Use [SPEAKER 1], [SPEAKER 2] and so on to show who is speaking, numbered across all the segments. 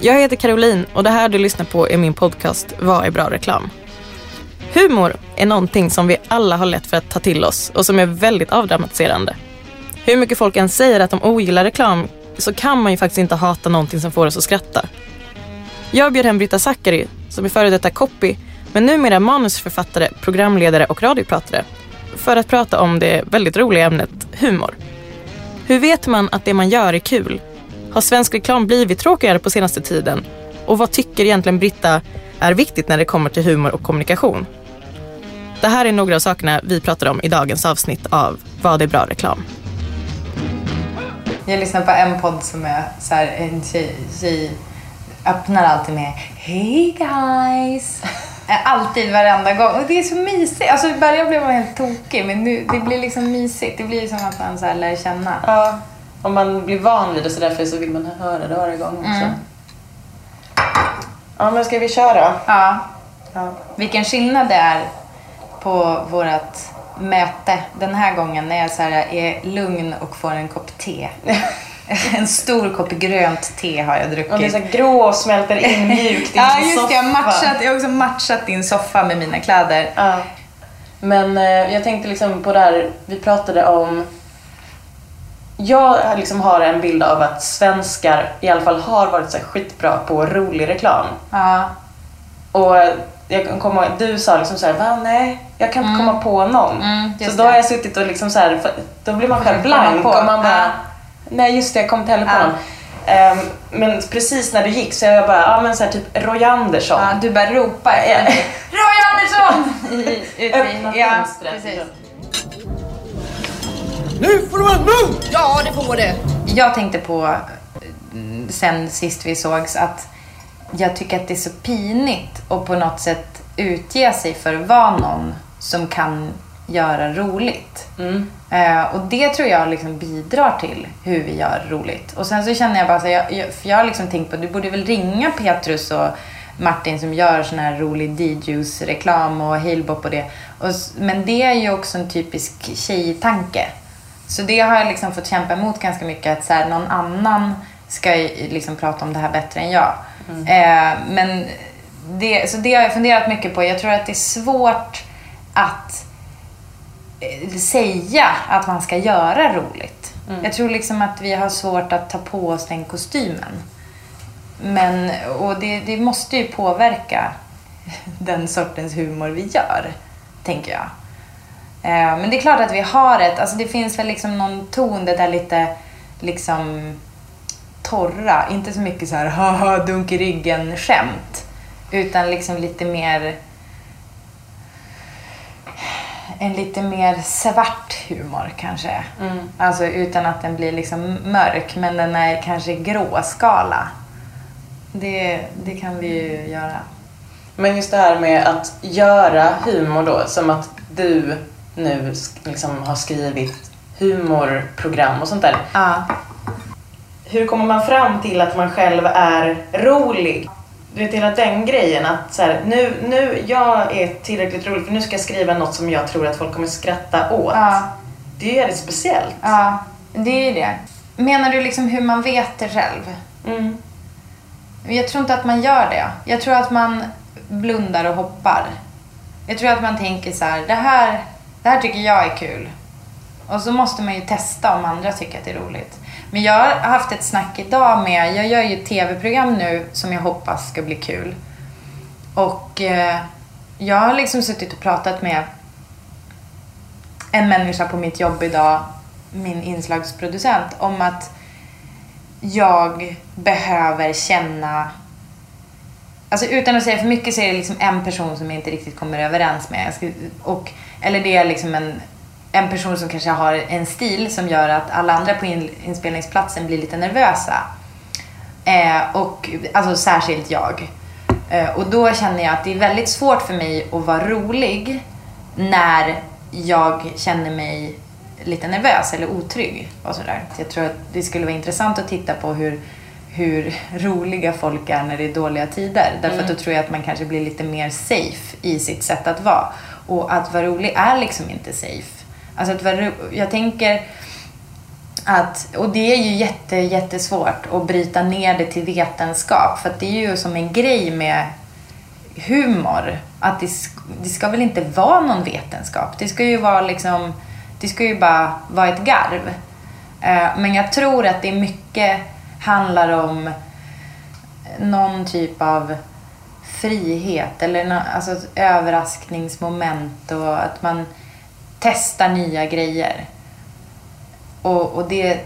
[SPEAKER 1] Jag heter Caroline och det här du lyssnar på är min podcast Vad är bra reklam? Humor är någonting som vi alla har lätt för att ta till oss och som är väldigt avdramatiserande. Hur mycket folk än säger att de ogillar reklam så kan man ju faktiskt inte hata någonting som får oss att skratta. Jag bjöd hem Brita Zackari som är före detta copy men numera manusförfattare, programledare och radiopratare för att prata om det väldigt roliga ämnet humor. Hur vet man att det man gör är kul? Har svensk reklam blivit tråkigare på senaste tiden? Och vad tycker egentligen Britta är viktigt när det kommer till humor och kommunikation? Det här är några av sakerna vi pratar om i dagens avsnitt av Vad är bra reklam?
[SPEAKER 2] Jag lyssnar på en podd som är så här, en tjej, tjej öppnar alltid med Hey guys! Alltid, varenda gång. Och det är så mysigt. Alltså i början blev man helt tokig, men nu, det blir liksom mysigt. Det blir som att man så lär känna.
[SPEAKER 1] Ja, om man blir van vid det så därför så vill man höra det varje gång också.
[SPEAKER 2] Mm.
[SPEAKER 1] Ja, men ska vi köra?
[SPEAKER 2] Ja.
[SPEAKER 1] Ja.
[SPEAKER 2] Vilken skillnad det är på vårt möte den här gången när jag så här är lugn och får en kopp te. en stor kopp grönt te har jag druckit.
[SPEAKER 1] Och det är så grå och smälter in mjukt i
[SPEAKER 2] ja,
[SPEAKER 1] din
[SPEAKER 2] just det. Jag har,
[SPEAKER 1] soffa.
[SPEAKER 2] matchat, jag har också matchat din soffa med mina kläder.
[SPEAKER 1] Ja. Men eh, jag tänkte liksom på det här, vi pratade om... Jag liksom har en bild av att svenskar i alla fall har varit så skitbra på rolig reklam.
[SPEAKER 2] Ja.
[SPEAKER 1] Och jag kommer ihåg, du sa liksom såhär, va nej, jag kan inte komma på någon.
[SPEAKER 2] Mm,
[SPEAKER 1] så då har jag suttit och liksom så här, för- då blir man själv blank och man bara,
[SPEAKER 2] Ja.
[SPEAKER 1] nej just det, jag kom inte heller på
[SPEAKER 2] Ja.
[SPEAKER 1] någon. Ehm, men precis när du gick så jag bara, ja men så här, typ Roy Andersson.
[SPEAKER 2] Ja, du bara ropa efter. Roy Andersson! I- ute i- ja, precis.
[SPEAKER 3] Nu får det vara nog!
[SPEAKER 4] Ja, det får det.
[SPEAKER 2] Jag tänkte på mm, sen sist vi sågs att jag tycker att det är så pinigt och på något sätt utge sig för att vara någon som kan göra roligt. Eh, och det tror jag liksom bidrar till hur vi gör roligt. Och sen så känner jag bara så jag, jag, för jag har liksom tänkt på, du borde väl ringa Petrus och Martin som gör sån här rolig D-juice-reklam och Halebop och det. Och, men det är ju också en typisk tjejtanke. Så det har jag liksom fått kämpa emot ganska mycket. Att så här, någon annan ska liksom prata om det här bättre än jag. Eh, men det, så det har jag funderat mycket på. Jag tror att det är svårt att eh, säga att man ska göra roligt. Jag tror liksom att vi har svårt att ta på oss den kostymen. Men, och det, det måste ju påverka den sortens humor vi gör, tänker jag. Eh, Men det är klart att vi har ett, alltså det finns väl liksom någon ton det där lite liksom torra, inte så mycket så här haha dunk i ryggen skämt. Utan liksom lite mer en lite mer svart humor kanske. Alltså utan att den blir liksom mörk men den är kanske gråskala. Det, det kan vi ju göra.
[SPEAKER 1] Men just det här med att göra humor då, som att du nu liksom har skrivit humorprogram och sånt där.
[SPEAKER 2] Ja.
[SPEAKER 1] Hur kommer man fram till att man själv är rolig? du vet hela den grejen att så här, nu, nu, jag är tillräckligt rolig för nu ska jag skriva något som jag tror att folk kommer skratta åt.
[SPEAKER 2] Ja.
[SPEAKER 1] Det är ju väldigt speciellt.
[SPEAKER 2] Ja, det är ju det. Menar du liksom hur man vet det själv?
[SPEAKER 1] Mm.
[SPEAKER 2] Jag tror inte att man gör det. Jag tror att man blundar och hoppar. Jag tror att man tänker så här, det här, det här tycker jag är kul. Och så måste man ju testa om andra tycker att det är roligt. Men jag har haft ett snack idag med, jag gör ju ett tv-program nu som jag hoppas ska bli kul. Och eh, jag har liksom suttit och pratat med en människa på mitt jobb idag, min inslagsproducent, om att jag behöver känna Alltså utan att säga för mycket så är det liksom en person som jag inte riktigt kommer överens med. Och, eller det är liksom en, en person som kanske har en stil som gör att alla andra på in, inspelningsplatsen blir lite nervösa. Eh, och, alltså särskilt jag. Eh, och då känner jag att det är väldigt svårt för mig att vara rolig när jag känner mig lite nervös eller otrygg. Och sådär. Så jag tror att det skulle vara intressant att titta på hur, hur roliga folk är när det är dåliga tider. Därför att då tror jag att man kanske blir lite mer safe i sitt sätt att vara. Och att vara rolig är liksom inte safe. Alltså att vara ro- jag tänker att, och det är ju jätte, jättesvårt att bryta ner det till vetenskap. För att det är ju som en grej med humor. Att det, sk- det ska väl inte vara någon vetenskap. Det ska ju vara liksom, det ska ju bara vara ett garv. Eh, men jag tror att det mycket handlar om någon typ av frihet eller alltså ett överraskningsmoment och att man testar nya grejer. Och, och det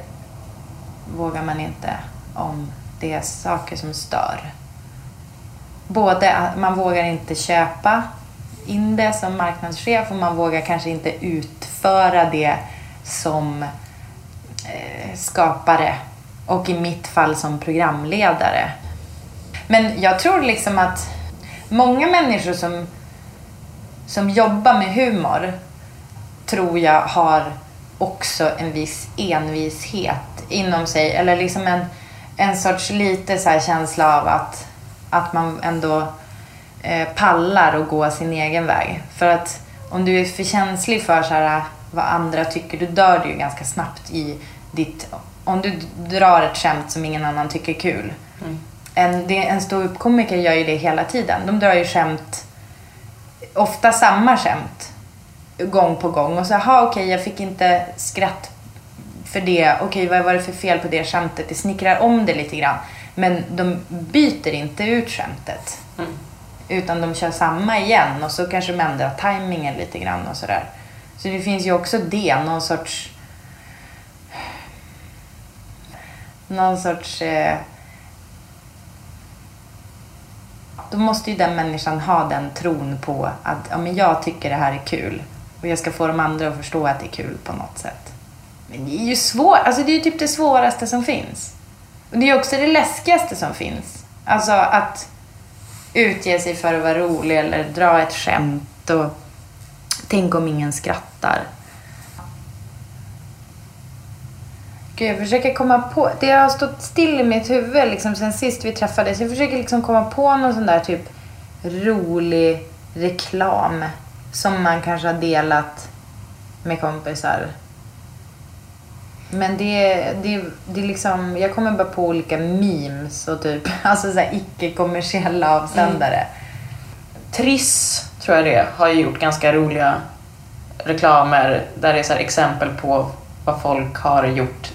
[SPEAKER 2] vågar man inte om det är saker som stör. Både att man vågar inte köpa in det som marknadschef och man vågar kanske inte utföra det som eh, skapare och i mitt fall som programledare. Men jag tror liksom att många människor som, som jobbar med humor tror jag har också en viss envishet inom sig. Eller liksom en, en sorts lite så här känsla av att, att man ändå eh, pallar och gå sin egen väg. För att om du är för känslig för så här, vad andra tycker, då dör du ju ganska snabbt i ditt... Om du drar ett skämt som ingen annan tycker är kul. Mm. En, det, en ståuppkomiker gör ju det hela tiden. De drar ju skämt, ofta samma skämt, gång på gång. Och så, jaha okej, jag fick inte skratt för det. Okej, vad var det för fel på det skämtet? Det snickrar om det lite grann. Men de byter inte ut skämtet. Utan de kör samma igen och så kanske de ändrar tajmingen lite grann och sådär. Så det finns ju också det, någon sorts... Någon sorts... Eh, då måste ju den människan ha den tron på att ja, men jag tycker det här är kul. Och jag ska få de andra att förstå att det är kul på något sätt. Men det är ju svårt. Alltså det är ju typ det svåraste som finns. Och det är också det läskigaste som finns. Alltså att utge sig för att vara rolig eller dra ett skämt och tänk om ingen skrattar. Gud, jag försöker komma på... Det har stått still i mitt huvud liksom sen sist vi träffades. Jag försöker liksom komma på någon sån där typ rolig reklam som man kanske har delat med kompisar. Men det, det, det är liksom... Jag kommer bara på olika memes och typ... Alltså så här icke-kommersiella avsändare. Mm.
[SPEAKER 1] Triss, tror jag det, har ju gjort ganska roliga reklamer där det är så här exempel på vad folk har gjort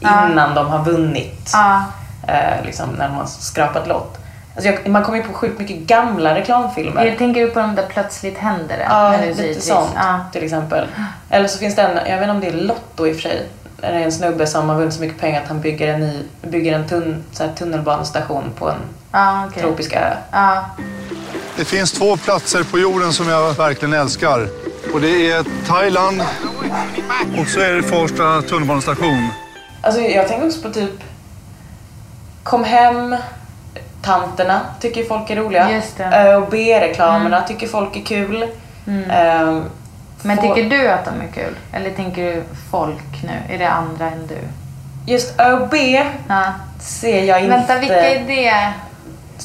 [SPEAKER 1] innan de har vunnit.
[SPEAKER 2] Ja.
[SPEAKER 1] Eh, liksom när de har skrapat lott. Alltså jag, man kommer ju på sjukt mycket gamla reklamfilmer.
[SPEAKER 2] Jag tänker du på de där plötsligt händer det?
[SPEAKER 1] Ja,
[SPEAKER 2] när
[SPEAKER 1] lite sånt
[SPEAKER 2] Ja.
[SPEAKER 1] till exempel. Eller så finns det en, jag vet inte om det är Lotto i och för sig. Det är en snubbe som har vunnit så mycket pengar att han bygger en, ny, bygger en tun, så här, tunnelbanestation på en
[SPEAKER 2] Ja, okej.
[SPEAKER 1] tropiska ö.
[SPEAKER 2] Ja.
[SPEAKER 3] Det finns två platser på jorden som jag verkligen älskar. Och det är Thailand och så är det Farsta tunnelbanestation.
[SPEAKER 1] Alltså jag tänker också på typ Kom hem, Tanterna tycker folk är roliga.
[SPEAKER 2] Just det. Mm.
[SPEAKER 1] Ö och B-reklamerna tycker folk är kul. Ehm,
[SPEAKER 2] Men
[SPEAKER 1] få-
[SPEAKER 2] tycker du att de är kul? Eller tänker du folk nu? Är det andra än du?
[SPEAKER 1] Just Ö och B
[SPEAKER 2] Ja.
[SPEAKER 1] ser jag inte.
[SPEAKER 2] Vänta, vilka är det?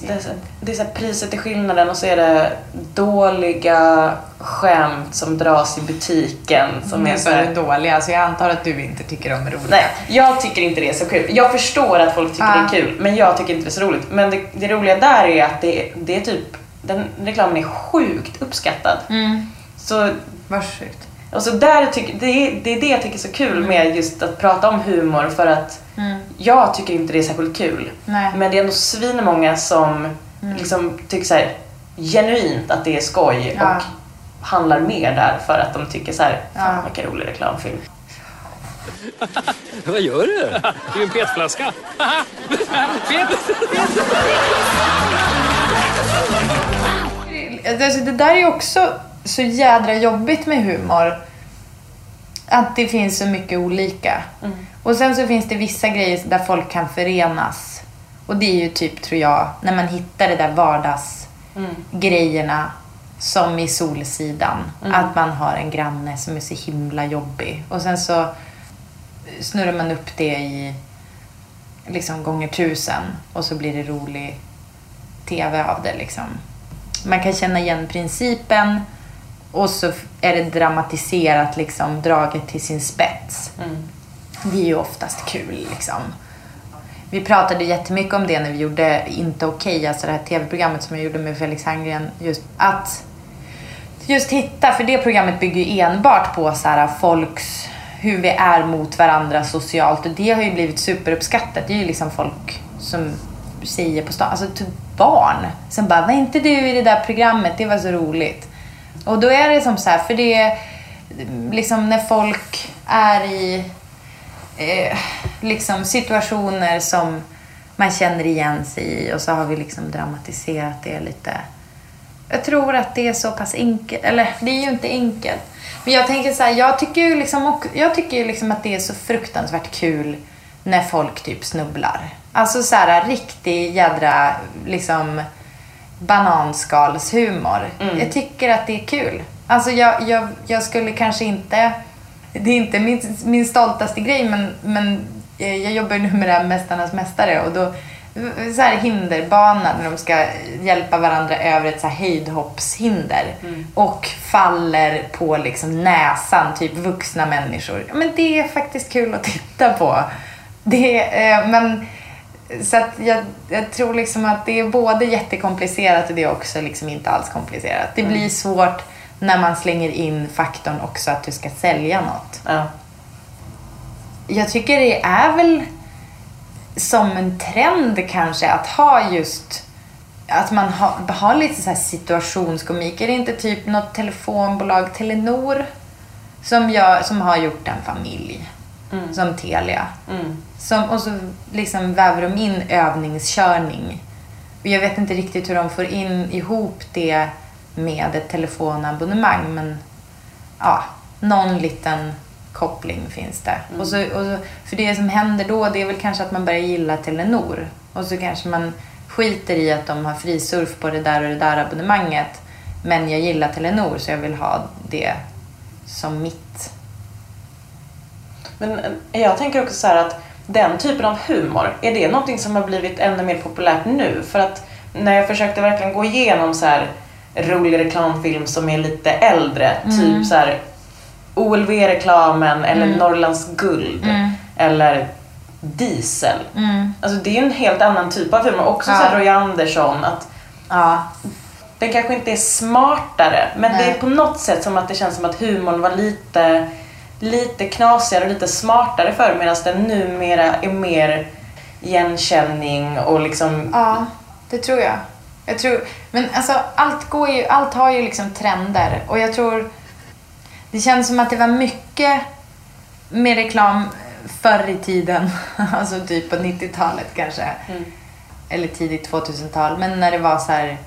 [SPEAKER 1] Det är, så, det är så priset är skillnaden och så är det dåliga skämt som dras i butiken. Som är så här,
[SPEAKER 2] dåliga, så jag antar att du inte tycker är roliga.
[SPEAKER 1] Nej, jag tycker inte det är så kul. Jag förstår att folk tycker
[SPEAKER 2] Ja.
[SPEAKER 1] det är kul, men jag tycker inte det är så roligt. Men det, det roliga där är att det, det är typ, den reklamen är sjukt uppskattad. Så,
[SPEAKER 2] Vad sjukt.
[SPEAKER 1] Och så där tycker, det, är, det är det jag tycker är så kul med just att prata om humor för att jag tycker inte det är särskilt kul.
[SPEAKER 2] Nej.
[SPEAKER 1] Men det är ändå svinmånga som liksom tycker så här, genuint att det är skoj
[SPEAKER 2] Ja.
[SPEAKER 1] och handlar mer där för att de tycker så här, fan
[SPEAKER 2] Ja.
[SPEAKER 1] vilken rolig reklamfilm.
[SPEAKER 4] Vad gör du? Det är en petflaska. Pet!
[SPEAKER 2] Alltså, det där är också så jädra jobbigt med humor. Att det finns så mycket olika. Och sen så finns det vissa grejer där folk kan förenas. Och det är ju typ, tror jag, när man hittar det där vardagsgrejerna som i Solsidan. Att man har en granne som är så himla jobbig. Och sen så snurrar man upp det i liksom gånger tusen och så blir det rolig tv av det liksom. Man kan känna igen principen och så är det dramatiserat liksom draget till sin spets. Det är ju oftast kul liksom. Vi pratade jättemycket om det när vi gjorde Inte okej, alltså det här tv-programmet som jag gjorde med Felix Herngren. Just att just hitta, för det programmet bygger ju enbart på så här folks, hur vi är mot varandra socialt och det har ju blivit superuppskattat. Det är ju liksom folk som säger på stan, alltså typ barn som bara, var inte du i det där programmet? Det var så roligt. Och då är det som så här, för det är liksom när folk är i eh, liksom situationer som man känner igen sig i och så har vi liksom dramatiserat det lite. Jag tror att det är så pass enkelt, eller det är ju inte enkelt. Men jag tänker så här, jag tycker ju liksom, också... jag tycker ju liksom att det är så fruktansvärt kul när folk typ snubblar. Alltså så här riktig jädra liksom bananskalshumor. Jag tycker att det är kul. Alltså jag, jag, jag skulle kanske inte, det är inte min, min stoltaste grej men, men eh, jag jobbar nu med det här Mästarnas Mästare och då så här hinderbana när de ska hjälpa varandra över ett så här höjdhoppshinder och faller på liksom näsan, typ vuxna människor. Men det är faktiskt kul att titta på. Det, eh, men så att jag, jag tror liksom att det är både jättekomplicerat och det är också liksom inte alls komplicerat. Det blir svårt när man slänger in faktorn också att du ska sälja något.
[SPEAKER 1] Ja.
[SPEAKER 2] Jag tycker det är väl som en trend kanske att ha just att man har, har lite så här situationskomik. Är det inte typ något telefonbolag, Telenor, som, gör, som har gjort en familj? Som Telia. Som, och så liksom väver de in övningskörning. Och jag vet inte riktigt hur de får in ihop det med ett telefonabonnemang men ja, någon liten koppling finns det. Och så, och så, för det som händer då det är väl kanske att man börjar gilla Telenor. Och så kanske man skiter i att de har frisurf på det där och det där abonnemanget. Men jag gillar Telenor så jag vill ha det som mitt.
[SPEAKER 1] Men eh, jag tänker också så här att den typen av humor, är det någonting som har blivit ännu mer populärt nu? För att när jag försökte verkligen gå igenom så här rolig reklamfilm som är lite äldre, typ så här OLV-reklamen eller Norrlands guld eller Diesel. Alltså det är ju en helt annan typ av humor. Också
[SPEAKER 2] Ja.
[SPEAKER 1] så här Roy Andersson, att
[SPEAKER 2] Ja,
[SPEAKER 1] den kanske inte är smartare, men det är
[SPEAKER 2] Nej.
[SPEAKER 1] på något sätt som att det känns som att humorn var lite, lite knasigare och lite smartare förr medan den numera är mer igenkänning och liksom...
[SPEAKER 2] Ja, det tror jag. jag tror, men alltså, allt, går ju, allt har ju liksom trender. Och jag tror... Det känns som att det var mycket med reklam förr i tiden. Alltså typ på 90-talet kanske. Eller tidigt 2000-tal. Men när det var så här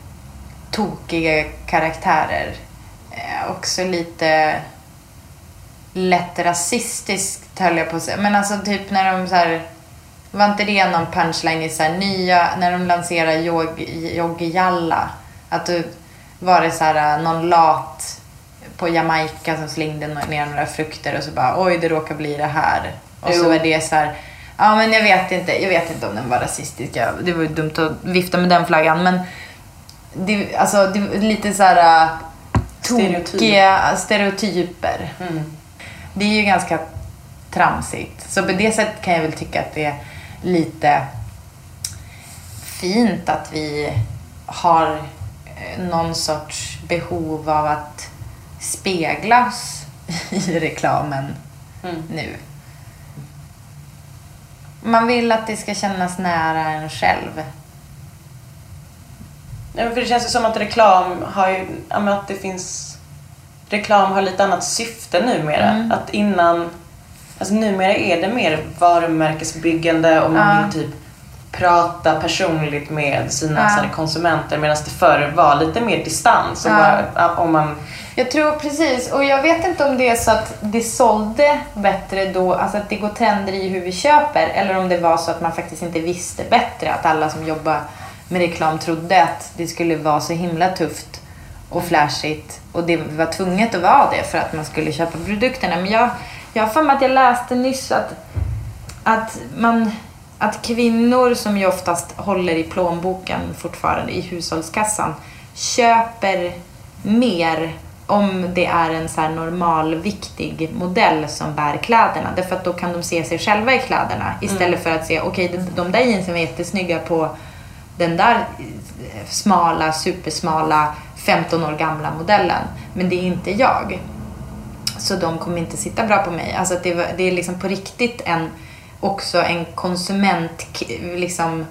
[SPEAKER 2] tokiga karaktärer. Eh, också lite lätt rasistiskt höll jag på att säga. Men alltså typ när de så här... Var inte det någon punchline i så här nya, när de lanserar Yogi Yogi Jalla? Att du var det så här någon lat på Jamaica som slängde ner några frukter och så bara oj det råkar bli det här. Och så
[SPEAKER 1] Jo.
[SPEAKER 2] var det så här Ja, men jag vet inte. Jag vet inte om den var rasistisk. Det var ju dumt att vifta med den flaggan. Men det, alltså, det är lite så här... äh. Tokiga stereotyper. Det är ju ganska tramsigt. Så på det sättet kan jag väl tycka att det är lite fint att vi har eh, någon sorts behov av att speglas i reklamen nu. Man vill att det ska kännas nära en själv.
[SPEAKER 1] Ja, men för det känns ju som att reklam har ju, att det finns, reklam har lite annat syfte numera. Att innan, alltså numera är det mer varumärkesbyggande och man vill typ prata personligt med sina
[SPEAKER 2] Ja.
[SPEAKER 1] konsumenter medan det förr var lite mer distans. Och
[SPEAKER 2] Ja.
[SPEAKER 1] bara, om man,
[SPEAKER 2] Jag tror precis, och jag vet inte om det är så att det sålde bättre då, alltså att det går trender i hur vi köper, eller om det var så att man faktiskt inte visste bättre, att alla som jobbar med reklam trodde att det skulle vara så himla tufft och flashigt och det var tvunget att vara det för att man skulle köpa produkterna. Men jag, jag har för mig att jag läste nyss att, att man att kvinnor som ju oftast håller i plånboken fortfarande i hushållskassan köper mer om det är en så här normalviktig modell som bär kläderna. Därför att då kan de se sig själva i kläderna istället för att se, okej de, de där jeansen var jättesnygga på den där smala, supersmala, 15 år gamla modellen. Men det är inte jag. Så de kommer inte sitta bra på mig. Alltså det, det är liksom på riktigt en, också en konsument, liksom,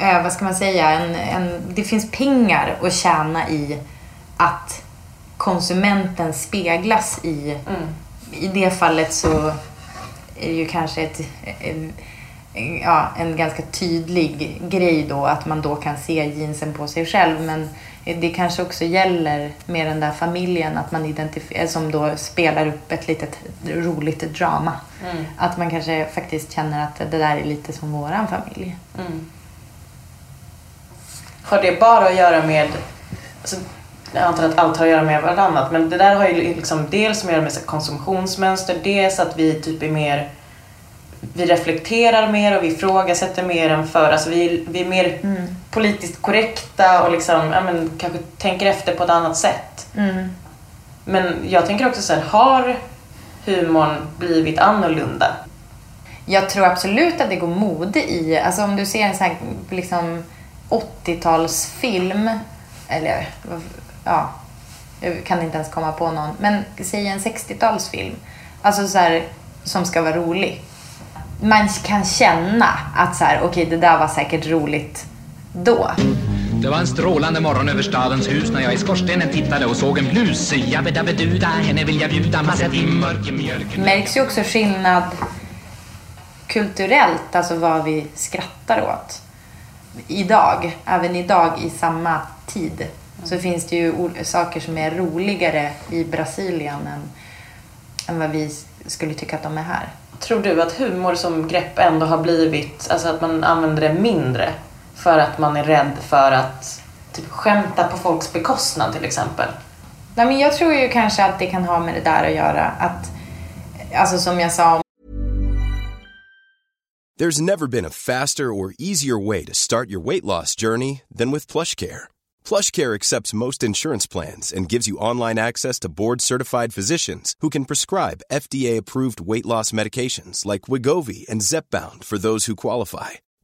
[SPEAKER 2] eh, vad ska man säga, en, en, det finns pengar att tjäna i att konsumenten speglas i, i det fallet så är det ju kanske ett, en, ja, en ganska tydlig grej då att man då kan se jeansen på sig själv men det kanske också gäller med den där familjen att man identifierar, som då spelar upp ett litet roligt drama. Att man kanske faktiskt känner att det där är lite som våran familj.
[SPEAKER 1] har det bara att göra med, alltså, jag antar att allt har att göra med varannat, men det där har ju liksom dels att göra med konsumtionsmönster, dels att vi typ är mer vi reflekterar mer och vi ifrågasätter mer än förr. Alltså vi, vi är mer politiskt korrekta och liksom, ja, men, kanske tänker efter på ett annat sätt. Men jag tänker också så här, har humorn blivit annorlunda?
[SPEAKER 2] Jag tror absolut att det går mode i, alltså om du ser en sån här liksom 80-talsfilm, eller ja, jag kan inte ens komma på någon, men säg en 60-talsfilm, alltså så här, som ska vara rolig. Man kan känna att så här, okej det där var säkert roligt då.
[SPEAKER 5] Det var en strålande morgon över stadens hus när jag i skorstenen tittade och såg en blus. Jabbedabeduda, henne vill jag bjuda, massa mjölken.
[SPEAKER 2] märks ju också skillnad kulturellt, alltså vad vi skrattar åt. Idag, även idag i samma tid, så finns det ju saker som är roligare i Brasilien än, än vad vi skulle tycka att de är här.
[SPEAKER 1] Tror du att humor som grepp ändå har blivit, alltså att man använder det mindre för att man är rädd för att typ skämta på folks bekostnad till exempel?
[SPEAKER 2] Nej, men jag tror ju kanske att det kan ha med det där att göra. Att, alltså som jag sa
[SPEAKER 6] There's never been a faster or easier way to start your weight loss journey than with PlushCare. PlushCare accepts most insurance plans and gives you online access to board-certified physicians who can prescribe FDA-approved weight loss medications like Wigovi and Zepbound for those who qualify.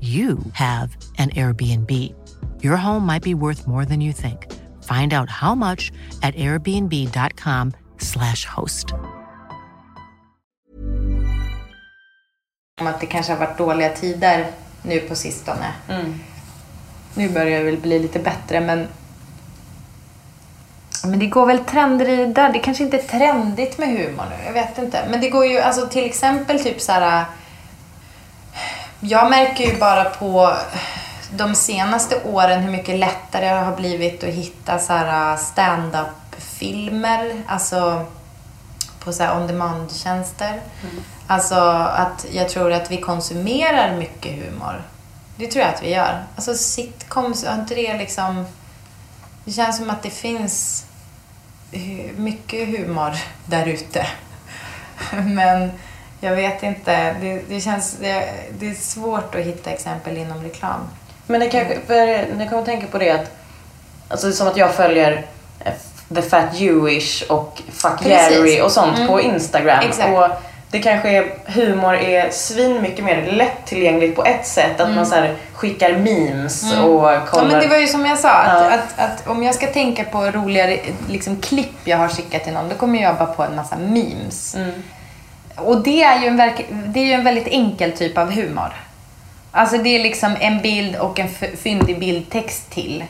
[SPEAKER 7] you have an Airbnb. Your home might be worth more than you think. Find out how much at airbnb.com/slash host.
[SPEAKER 2] Om att det kanske har varit dåliga tider nu på sistone.
[SPEAKER 1] Mm.
[SPEAKER 2] Nu börjar det väl bli lite bättre men men det går väl trender i det där. Det kanske inte är trendigt med humor nu. Jag vet inte. Men det går ju alltså till exempel typ så här. Jag märker ju bara på de senaste åren hur mycket lättare det har blivit att hitta så här stand-up-filmer. Alltså på så här on-demand-tjänster. Alltså att jag tror att vi konsumerar mycket humor. Det tror jag att vi gör. Alltså sitcoms, har inte det liksom... Det känns som att det finns mycket humor där ute. Men jag vet inte. Det, det känns... Det, det är svårt att hitta exempel inom reklam.
[SPEAKER 1] Men det kanske, för när jag kommer att tänka på det att, alltså som att jag följer eh, The Fat Jewish och Fuck
[SPEAKER 2] Precis.
[SPEAKER 1] Jerry och sånt
[SPEAKER 2] Mm.
[SPEAKER 1] på Instagram.
[SPEAKER 2] Exakt.
[SPEAKER 1] Och det kanske är, humor är svin mycket mer lättillgängligt på ett sätt. Att man så skickar memes och kollar.
[SPEAKER 2] Mm. Ja, men det var ju som jag sa. Att,
[SPEAKER 1] Ja.
[SPEAKER 2] att, att om jag ska tänka på roligare liksom, klipp jag har skickat till någon, då kommer jag bara på en massa memes. Och det är, ju en verk, det är ju en väldigt enkel typ av humor. Alltså det är liksom en bild och en fyndig bildtext till.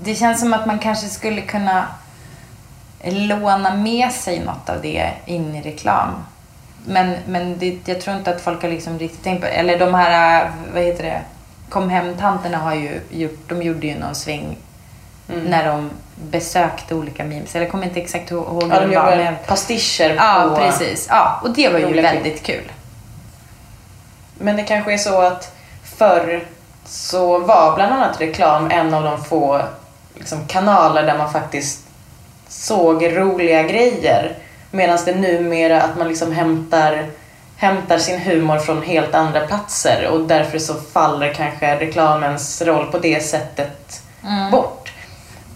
[SPEAKER 2] Det känns som att man kanske skulle kunna låna med sig något av det in i reklam. Men, men det, jag tror inte att folk har liksom riktigt tänkt på Eller de här, vad heter det, kom hem-tanterna har ju gjort, de gjorde ju någon sväng när de besökte olika memes. Eller jag kommer inte exakt ihåg ihåg
[SPEAKER 1] Ja,
[SPEAKER 2] hur
[SPEAKER 1] de
[SPEAKER 2] det var, men-
[SPEAKER 1] pastischer
[SPEAKER 2] Ja,
[SPEAKER 1] på...
[SPEAKER 2] precis. Ja, och det var ju väldigt kul.
[SPEAKER 1] Men det kanske är så att förr så var bland annat reklam en av de få liksom, kanaler där man faktiskt såg roliga grejer. Medan det numera att man liksom hämtar, hämtar sin humor från helt andra platser och därför så faller kanske reklamens roll på det sättet bort.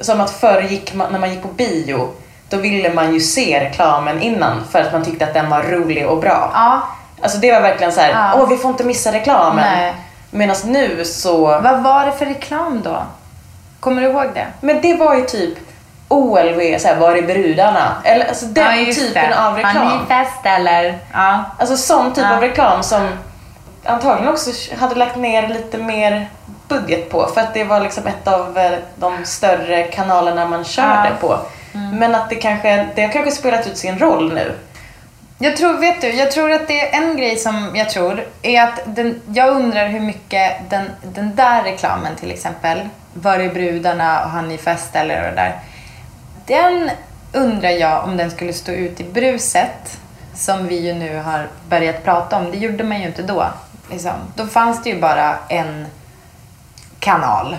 [SPEAKER 1] Som att förr gick man, när man gick på bio, då ville man ju se reklamen innan för att man tyckte att den var rolig och bra.
[SPEAKER 2] Ja,
[SPEAKER 1] Alltså det var verkligen så här,
[SPEAKER 2] Ja.
[SPEAKER 1] åh vi får inte missa reklamen.
[SPEAKER 2] Nej.
[SPEAKER 1] Medan nu så,
[SPEAKER 2] vad var det för reklam då? Kommer du ihåg det?
[SPEAKER 1] men det var ju typ OLV, så här, var är brudarna? Eller alltså den
[SPEAKER 2] Ja,
[SPEAKER 1] typen
[SPEAKER 2] det.
[SPEAKER 1] av
[SPEAKER 2] Har
[SPEAKER 1] reklam.
[SPEAKER 2] ni fest eller? Ja.
[SPEAKER 1] Alltså sån typ
[SPEAKER 2] Ja.
[SPEAKER 1] av reklam som antagligen också hade lagt ner lite mer budget på för att det var liksom ett av eh, de större kanalerna man körde
[SPEAKER 2] Ja.
[SPEAKER 1] på.
[SPEAKER 2] Mm.
[SPEAKER 1] Men att det kanske, det har kanske spelat ut sin roll nu.
[SPEAKER 2] Jag tror, vet du, jag tror att det är en grej som jag tror är att den, jag undrar hur mycket den, den där reklamen till exempel, Var är brudarna och han i fest eller det där. Den undrar jag om den skulle stå ut i bruset som vi ju nu har börjat prata om. Det gjorde man ju inte då. Liksom. Då fanns det ju bara en kanal.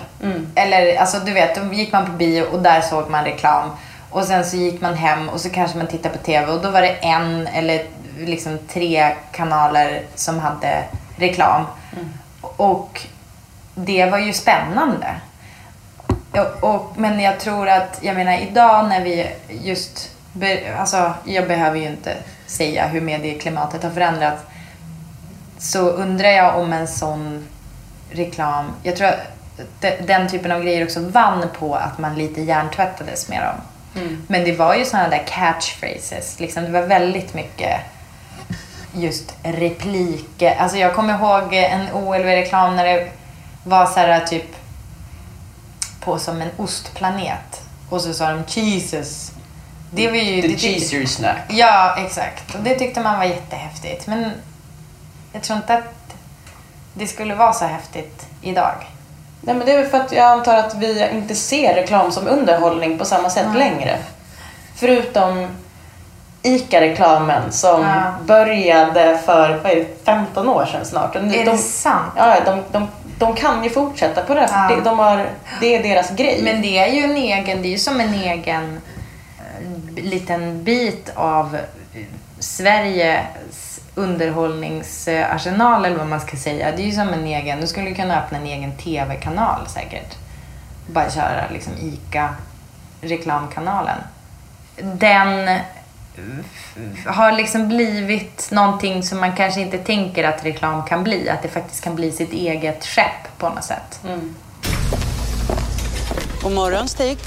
[SPEAKER 2] Eller alltså du vet, då gick man på bio och där såg man reklam. Och sen så gick man hem och så kanske man tittade på TV och då var det en eller liksom tre kanaler som hade reklam. Och det var ju spännande. Och, och, men jag tror att, jag menar idag när vi just, be, alltså jag behöver ju inte säga hur medieklimatet har förändrats. Så undrar jag om en sån reklam, jag tror att den typen av grejer också vann på att man lite hjärntvättades med dem. Men det var ju sådana där catchphrases, liksom, det var väldigt mycket just repliker. Alltså jag kommer ihåg en OLV-reklam när det var så här typ på som en ostplanet. Och så sa de Jesus. Det var ju...
[SPEAKER 1] The
[SPEAKER 2] det
[SPEAKER 1] cheeser snack.
[SPEAKER 2] Ja, exakt. Och det tyckte man var jättehäftigt. Men jag tror inte att det skulle vara så häftigt idag.
[SPEAKER 1] Nej men det är väl för att jag antar att vi inte ser reklam som underhållning på samma sätt längre. Förutom ICA-reklamen som
[SPEAKER 2] Ja.
[SPEAKER 1] började för vad är det, 15 år sedan snart. Nu-
[SPEAKER 2] Är
[SPEAKER 1] de,
[SPEAKER 2] det sant?
[SPEAKER 1] Ja, de, de de kan ju fortsätta på det.
[SPEAKER 2] Ja.
[SPEAKER 1] De har, det är deras grej.
[SPEAKER 2] Men det är ju en egen, det är ju som en egen eh, liten bit av eh, Sveriges underhållningsarsenal eller vad man ska säga. Det är ju som en egen, du skulle kunna öppna en egen TV-kanal säkert. Bara köra liksom ICA-reklamkanalen. Den har liksom blivit någonting som man kanske inte tänker att reklam kan bli. Att det faktiskt kan bli sitt eget skepp på något sätt.
[SPEAKER 8] God morgon, Stig.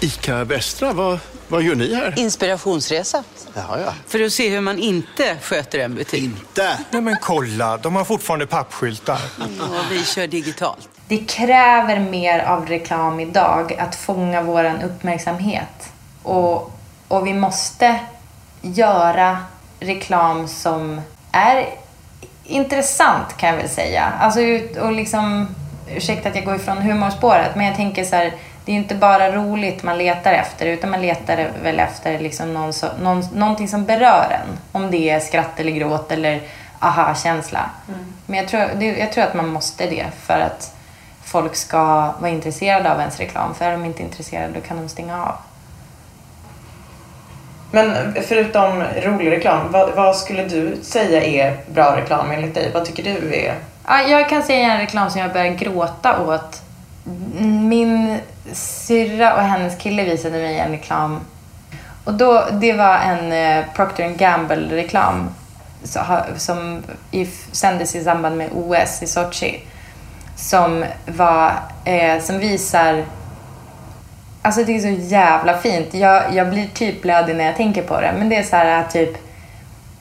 [SPEAKER 9] ICA Västra, vad, vad gör ni här?
[SPEAKER 8] Inspirationsresa.
[SPEAKER 9] Jaha, ja.
[SPEAKER 8] För att se hur man inte sköter en butik.
[SPEAKER 9] Inte?
[SPEAKER 10] Nej men kolla, de har fortfarande pappskyltar.
[SPEAKER 8] Och vi kör digitalt.
[SPEAKER 2] Det kräver mer av reklam idag att fånga våran uppmärksamhet. Och, och vi måste göra reklam som är intressant kan jag väl säga. Alltså och liksom, ursäkta att jag går ifrån humorspåret, men jag tänker så här, det är inte bara roligt man letar efter, utan man letar väl efter liksom någon så, någon, någonting som berör en. Om det är skratt eller gråt eller aha-känsla. Men jag tror, det, jag tror att man måste det för att folk ska vara intresserade av ens reklam. För är de inte intresserade, då kan de stänga av.
[SPEAKER 1] Men förutom rolig reklam, vad, vad skulle du säga är bra reklam enligt dig? Vad tycker du är...
[SPEAKER 2] Ja, jag kan säga en reklam som jag började gråta åt. Min syrra och hennes kille visade mig en reklam. Och då, det var en eh, Procter Gamble-reklam som i, sändes i samband med OS i Sochi. Som, var, eh, som visar Alltså det är så jävla fint. Jag, jag blir typ blödig när jag tänker på det. Men det är så här typ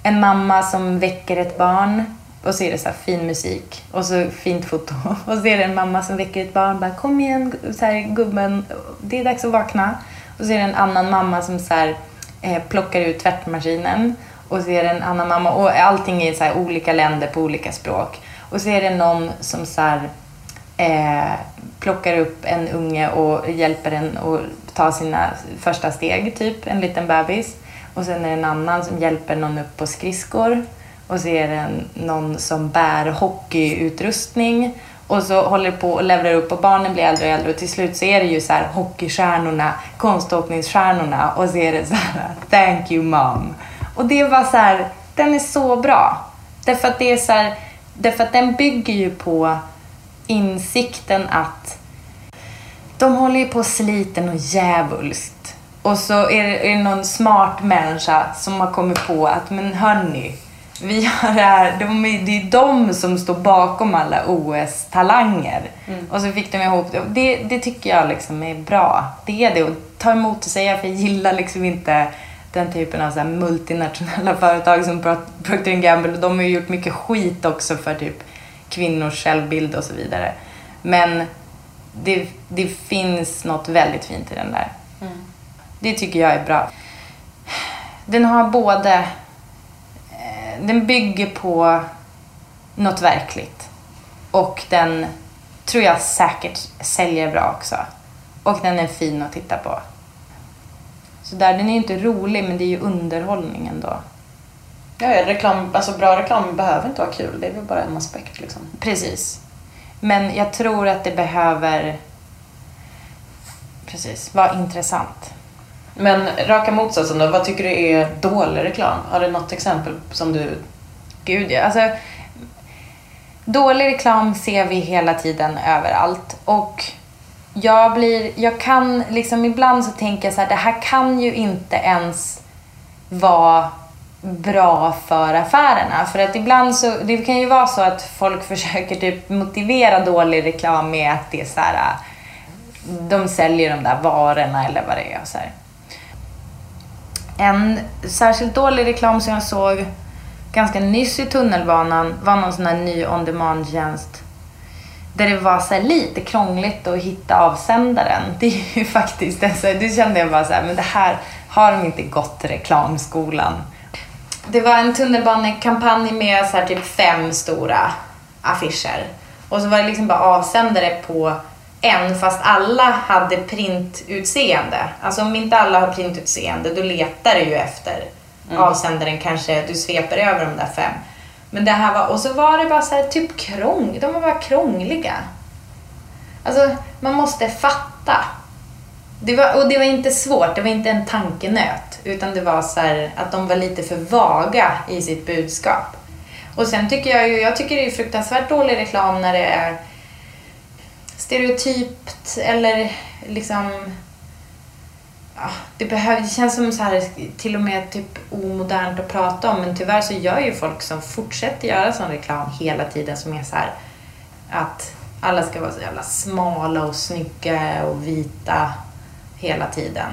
[SPEAKER 2] en mamma som väcker ett barn och så är det så här fin musik och så fint foto. Och så är det en mamma som väcker ett barn bara kom igen så här, gubben, det är dags att vakna. Och så är det en annan mamma som så här, eh, plockar ut tvättmaskinen. Och så är det en annan mamma och allting är i så här olika länder på olika språk. Och så är det någon som så här, eh, plockar upp en unge och hjälper den att ta sina första steg, typ en liten bebis. Och sen är det en annan som hjälper någon upp på skridskor. Och så är det en, någon som bär hockeyutrustning. Och så håller det på och levererar upp och barnen blir äldre och äldre och till slut så är det ju så här hockeystjärnorna, konståkningsstjärnorna och så är det så här thank you mom. Och det var så här, den är så bra. Därför att det är så här, därför att den bygger ju på insikten att de håller ju på sliten och djävulskt. Och så är det, är det någon smart människa som har kommit på att men hörni, vi gör det här, de, är- det är de som står bakom alla OS-talanger. Och så fick de ihop det. det. Det tycker jag liksom är bra. Det är det. Och ta emot och säga, för jag gillar liksom inte den typen av så multinationella företag som Pro- Procter Gamble. De har ju gjort mycket skit också för typ kvinnors självbild och så vidare. Men det, det finns något väldigt fint i den där. Det tycker jag är bra. Den har både... Den bygger på något verkligt. Och den tror jag säkert säljer bra också. Och den är fin att titta på. Så där, den är ju inte rolig, men det är ju underhållning ändå.
[SPEAKER 1] Ja, reklam, alltså bra reklam behöver inte vara kul. Det är väl bara en aspekt liksom.
[SPEAKER 2] Precis. Men jag tror att det behöver... Precis, vara intressant.
[SPEAKER 1] Men raka motsatsen då, vad tycker du är dålig reklam? Har du något exempel som du...
[SPEAKER 2] Gud ja. Alltså, dålig reklam ser vi hela tiden överallt. Och jag blir, jag kan liksom ibland så tänker jag så här, det här kan ju inte ens vara bra för affärerna. För att ibland så, det kan ju vara så att folk försöker typ motivera dålig reklam med att det är så här, de säljer de där varorna eller vad det är. och Så här. En särskilt dålig reklam som jag såg ganska nyss i tunnelbanan var någon sån här ny on demand-tjänst. Där det var så här lite krångligt att hitta avsändaren. Det är ju faktiskt, alltså, det kände jag bara så här, men det här har de inte gått reklamskolan. Det var en tunnelbanekampanj med så här typ fem stora affischer. Och så var det liksom bara avsändare på en fast alla hade printutseende. Alltså om inte alla har printutseende då letar du ju efter avsändaren kanske, du sveper över de där fem. Men det här var, och så var det bara så här typ krång, de var bara krångliga. Alltså, man måste fatta. Det var, och det var inte svårt, det var inte en tankenöt. Utan det var så här att de var lite för vaga i sitt budskap. Och sen tycker jag ju, jag tycker det är fruktansvärt dålig reklam när det är stereotypt eller liksom ja, det, behöver, det känns som så här, till och med typ omodernt att prata om men tyvärr så gör ju folk som fortsätter göra sån reklam hela tiden som är så här att alla ska vara så jävla smala och snygga och vita hela tiden.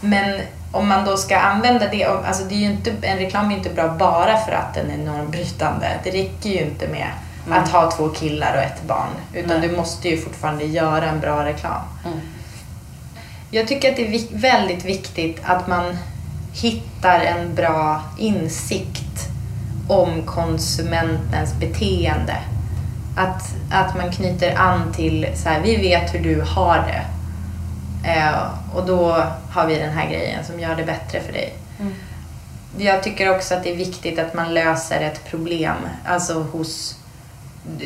[SPEAKER 2] Men om man då ska använda det, alltså det är ju inte, en reklam är ju inte bra bara för att den är normbrytande. Det räcker ju inte med
[SPEAKER 1] Mm.
[SPEAKER 2] att ha två killar och ett barn. Utan
[SPEAKER 1] Nej.
[SPEAKER 2] du måste ju fortfarande göra en bra reklam.
[SPEAKER 1] Mm.
[SPEAKER 2] Jag tycker att det är väldigt viktigt att man hittar en bra insikt om konsumentens beteende. Att, att man knyter an till så här, vi vet hur du har det. Eh, och då har vi den här grejen som gör det bättre för dig.
[SPEAKER 1] Mm.
[SPEAKER 2] Jag tycker också att det är viktigt att man löser ett problem. Alltså hos...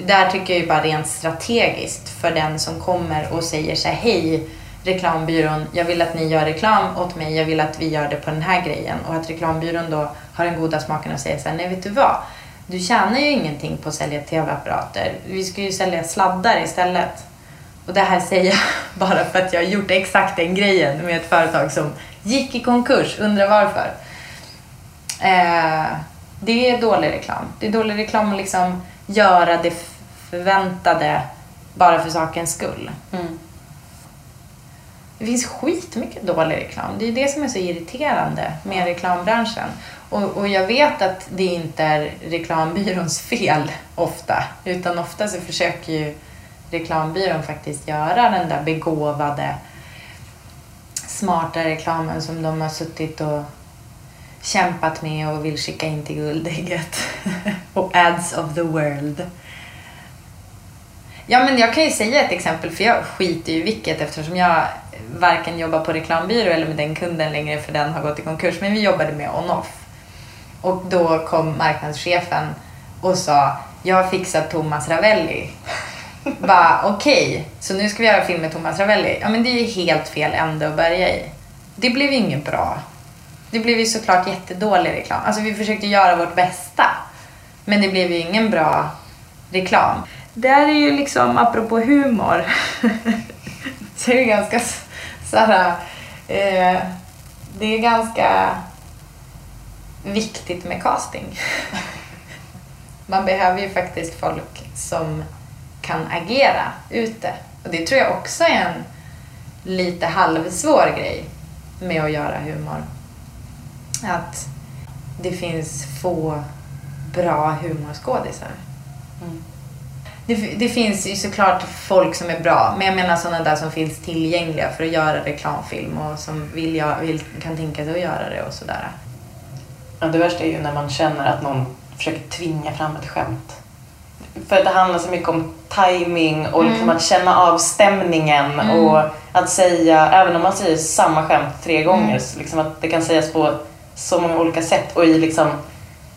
[SPEAKER 2] Där tycker jag ju bara rent strategiskt för den som kommer och säger så här, hej reklambyrån, jag vill att ni gör reklam åt mig, jag vill att vi gör det på den här grejen. Och att reklambyrån då har den goda smaken och säger så här, nej vet du vad? Du tjänar ju ingenting på att sälja tv-apparater. Vi ska ju sälja sladdar istället. Och det här säger jag bara för att jag har gjort exakt den grejen med ett företag som gick i konkurs. Undrar varför. Eh, det är dålig reklam. Det är dålig reklam att liksom göra det förväntade bara för sakens skull.
[SPEAKER 1] Mm.
[SPEAKER 2] Det finns skitmycket dålig reklam. Det är det som är så irriterande med reklambranschen. Och, och jag vet att det inte är reklambyråns fel ofta. Utan ofta så försöker ju reklambyrån faktiskt göra den där begåvade, smarta reklamen som de har suttit och kämpat med och vill skicka in till guldägget. och ads of the world. Ja, men jag kan ju säga ett exempel, för jag skiter ju i vilket eftersom jag varken jobbar på reklambyrå eller med den kunden längre för den har gått i konkurs. Men vi jobbade med on-off. Och då kom marknadschefen och sa, jag har fixat Thomas Ravelli. Bara, okej, så nu ska vi göra film med Thomas Ravelli. Ja, men det är ju helt fel ände att börja i. Det blev ju inget bra. Det blev ju såklart jättedålig reklam. Alltså vi försökte göra vårt bästa. Men det blev ju ingen bra reklam. Det här är ju liksom, apropå humor, så är det ganska såhär... eh, det är ganska viktigt med casting. Man behöver ju faktiskt folk som kan agera ute. Och det tror jag också är en lite halvsvår grej med att göra humor. Att det finns få bra humorskådisar. Det, det finns ju såklart folk som är bra, men jag menar sådana där som finns tillgängliga för att göra reklamfilm och som vill, jag, vill, kan tänka sig att göra det och sådär.
[SPEAKER 1] Ja, det värsta är ju när man känner att någon försöker tvinga fram ett skämt. För att det handlar så mycket om timing och liksom
[SPEAKER 2] Mm.
[SPEAKER 1] att känna av stämningen
[SPEAKER 2] Mm.
[SPEAKER 1] och att säga, även om man säger samma skämt tre gånger,
[SPEAKER 2] Mm.
[SPEAKER 1] liksom att det kan sägas på så många olika sätt och i liksom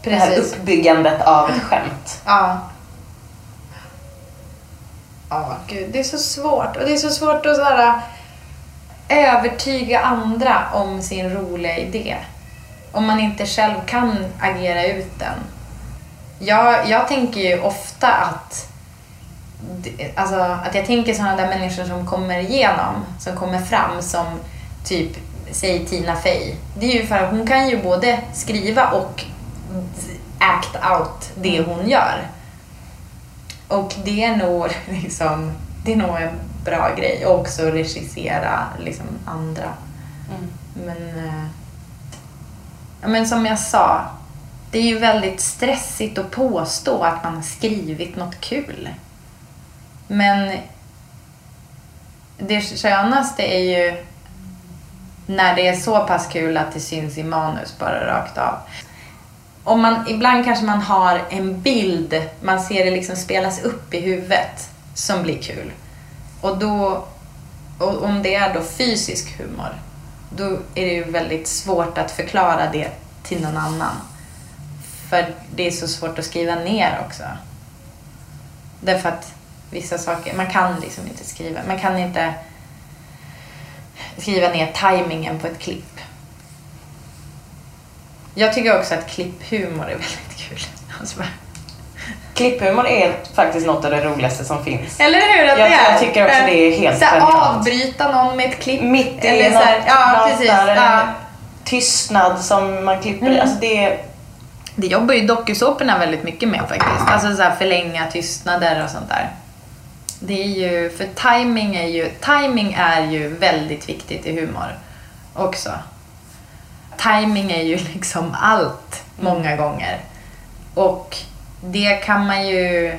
[SPEAKER 1] det här
[SPEAKER 2] Precis.
[SPEAKER 1] uppbyggandet av ett skämt.
[SPEAKER 2] Ja. Ja, gud. Det är så svårt. Och det är så svårt att så här, övertyga andra om sin roliga idé. Om man inte själv kan agera ut den. Jag, jag tänker ju ofta att Alltså att jag tänker sådana där människor som kommer igenom, som kommer fram som typ, säg Tina Fey. Det är ju för att hon kan ju både skriva och act out det hon gör. Och det är nog liksom, det är nog en bra grej. Och också regissera liksom andra. Men, eh, men som jag sa, det är ju väldigt stressigt att påstå att man har skrivit något kul. Men det skönaste är ju när det är så pass kul att det syns i manus bara rakt av. Om man, ibland kanske man har en bild, man ser det liksom spelas upp i huvudet som blir kul. Och då, och om det är då fysisk humor, då är det ju väldigt svårt att förklara det till någon annan. För det är så svårt att skriva ner också. Därför att vissa saker, man kan liksom inte skriva, man kan inte skriva ner tajmingen på ett klipp. Jag tycker också att klipphumor är väldigt kul. Alltså
[SPEAKER 1] Klipphumor är faktiskt något av det roligaste som finns.
[SPEAKER 2] Eller hur? Att
[SPEAKER 1] Jag-
[SPEAKER 2] det är.
[SPEAKER 1] jag tycker också det är helt självklart.
[SPEAKER 2] Avbryta någon med ett klipp.
[SPEAKER 1] Mitt i
[SPEAKER 2] Eller
[SPEAKER 1] något
[SPEAKER 2] här, ja, precis. Ja.
[SPEAKER 1] tystnad som man klipper.
[SPEAKER 2] Mm.
[SPEAKER 1] Alltså det.
[SPEAKER 2] Det jobbar ju dokusåporna väldigt mycket med faktiskt. Alltså så här förlänga tystnader och sånt där. Det är ju, för timing är ju, timing är ju väldigt viktigt i humor också. Timing är ju liksom allt många gånger. Och det kan man ju...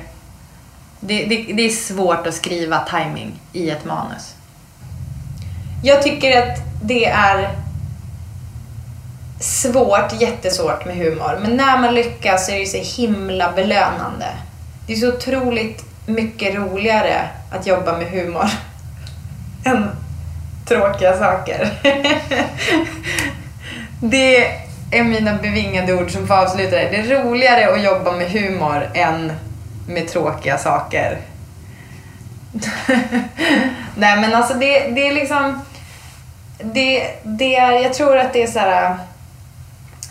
[SPEAKER 2] Det, det, det är svårt att skriva timing i ett manus. Jag tycker att det är svårt, jättesvårt med humor. Men när man lyckas så är det ju så himla belönande. Det är så otroligt mycket roligare att jobba med humor än tråkiga saker. det är mina bevingade ord som får avsluta det. Det är roligare att jobba med humor än med tråkiga saker. Nej men alltså det, det är liksom... Det, det är, jag tror att det är så här...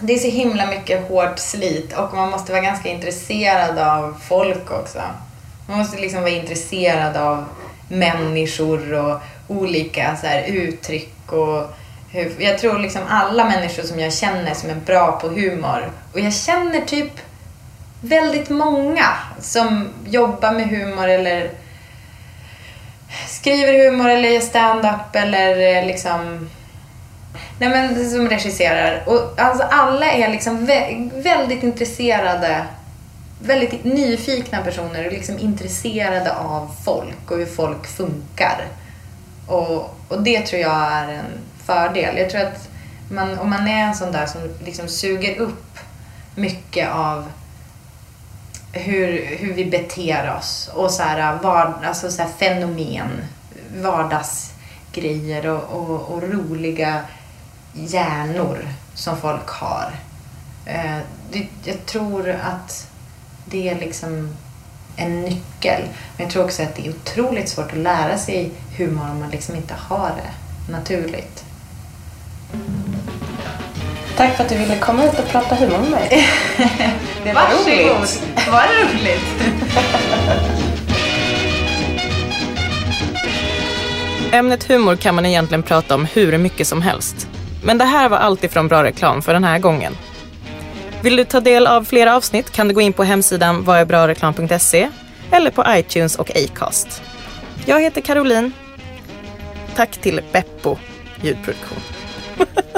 [SPEAKER 2] Det är så himla mycket hårt slit och man måste vara ganska intresserad av folk också. Man måste liksom vara intresserad av människor och olika så här, uttryck och hur, jag tror liksom alla människor som jag känner som är bra på humor och jag känner typ väldigt många som jobbar med humor eller skriver humor eller gör stand-up eller eh, liksom Nej men som regisserar. Och alltså alla är liksom vä- väldigt intresserade, väldigt nyfikna personer och liksom intresserade av folk och hur folk funkar. Och, och det tror jag är en fördel. Jag tror att man, om man är en sån där som liksom suger upp mycket av hur, hur vi beter oss och så här, var, alltså så här fenomen, vardagsgrejer och, och, och roliga hjärnor som folk har. Eh, det, jag tror att det är liksom en nyckel. Men jag tror också att det är otroligt svårt att lära sig humor om man liksom inte har det naturligt.
[SPEAKER 1] Tack för att du ville komma hit och prata humor med mig. Det var
[SPEAKER 2] Varsågod.
[SPEAKER 1] roligt.
[SPEAKER 2] Var det roligt?
[SPEAKER 1] Ämnet humor kan man egentligen prata om hur mycket som helst. Men det här var allt ifrån bra reklam för den här gången. Vill du ta del av flera avsnitt kan du gå in på hemsidan varabrareklam.se eller på iTunes och Acast. Jag heter Caroline. Tack till Beppo ljudproduktion.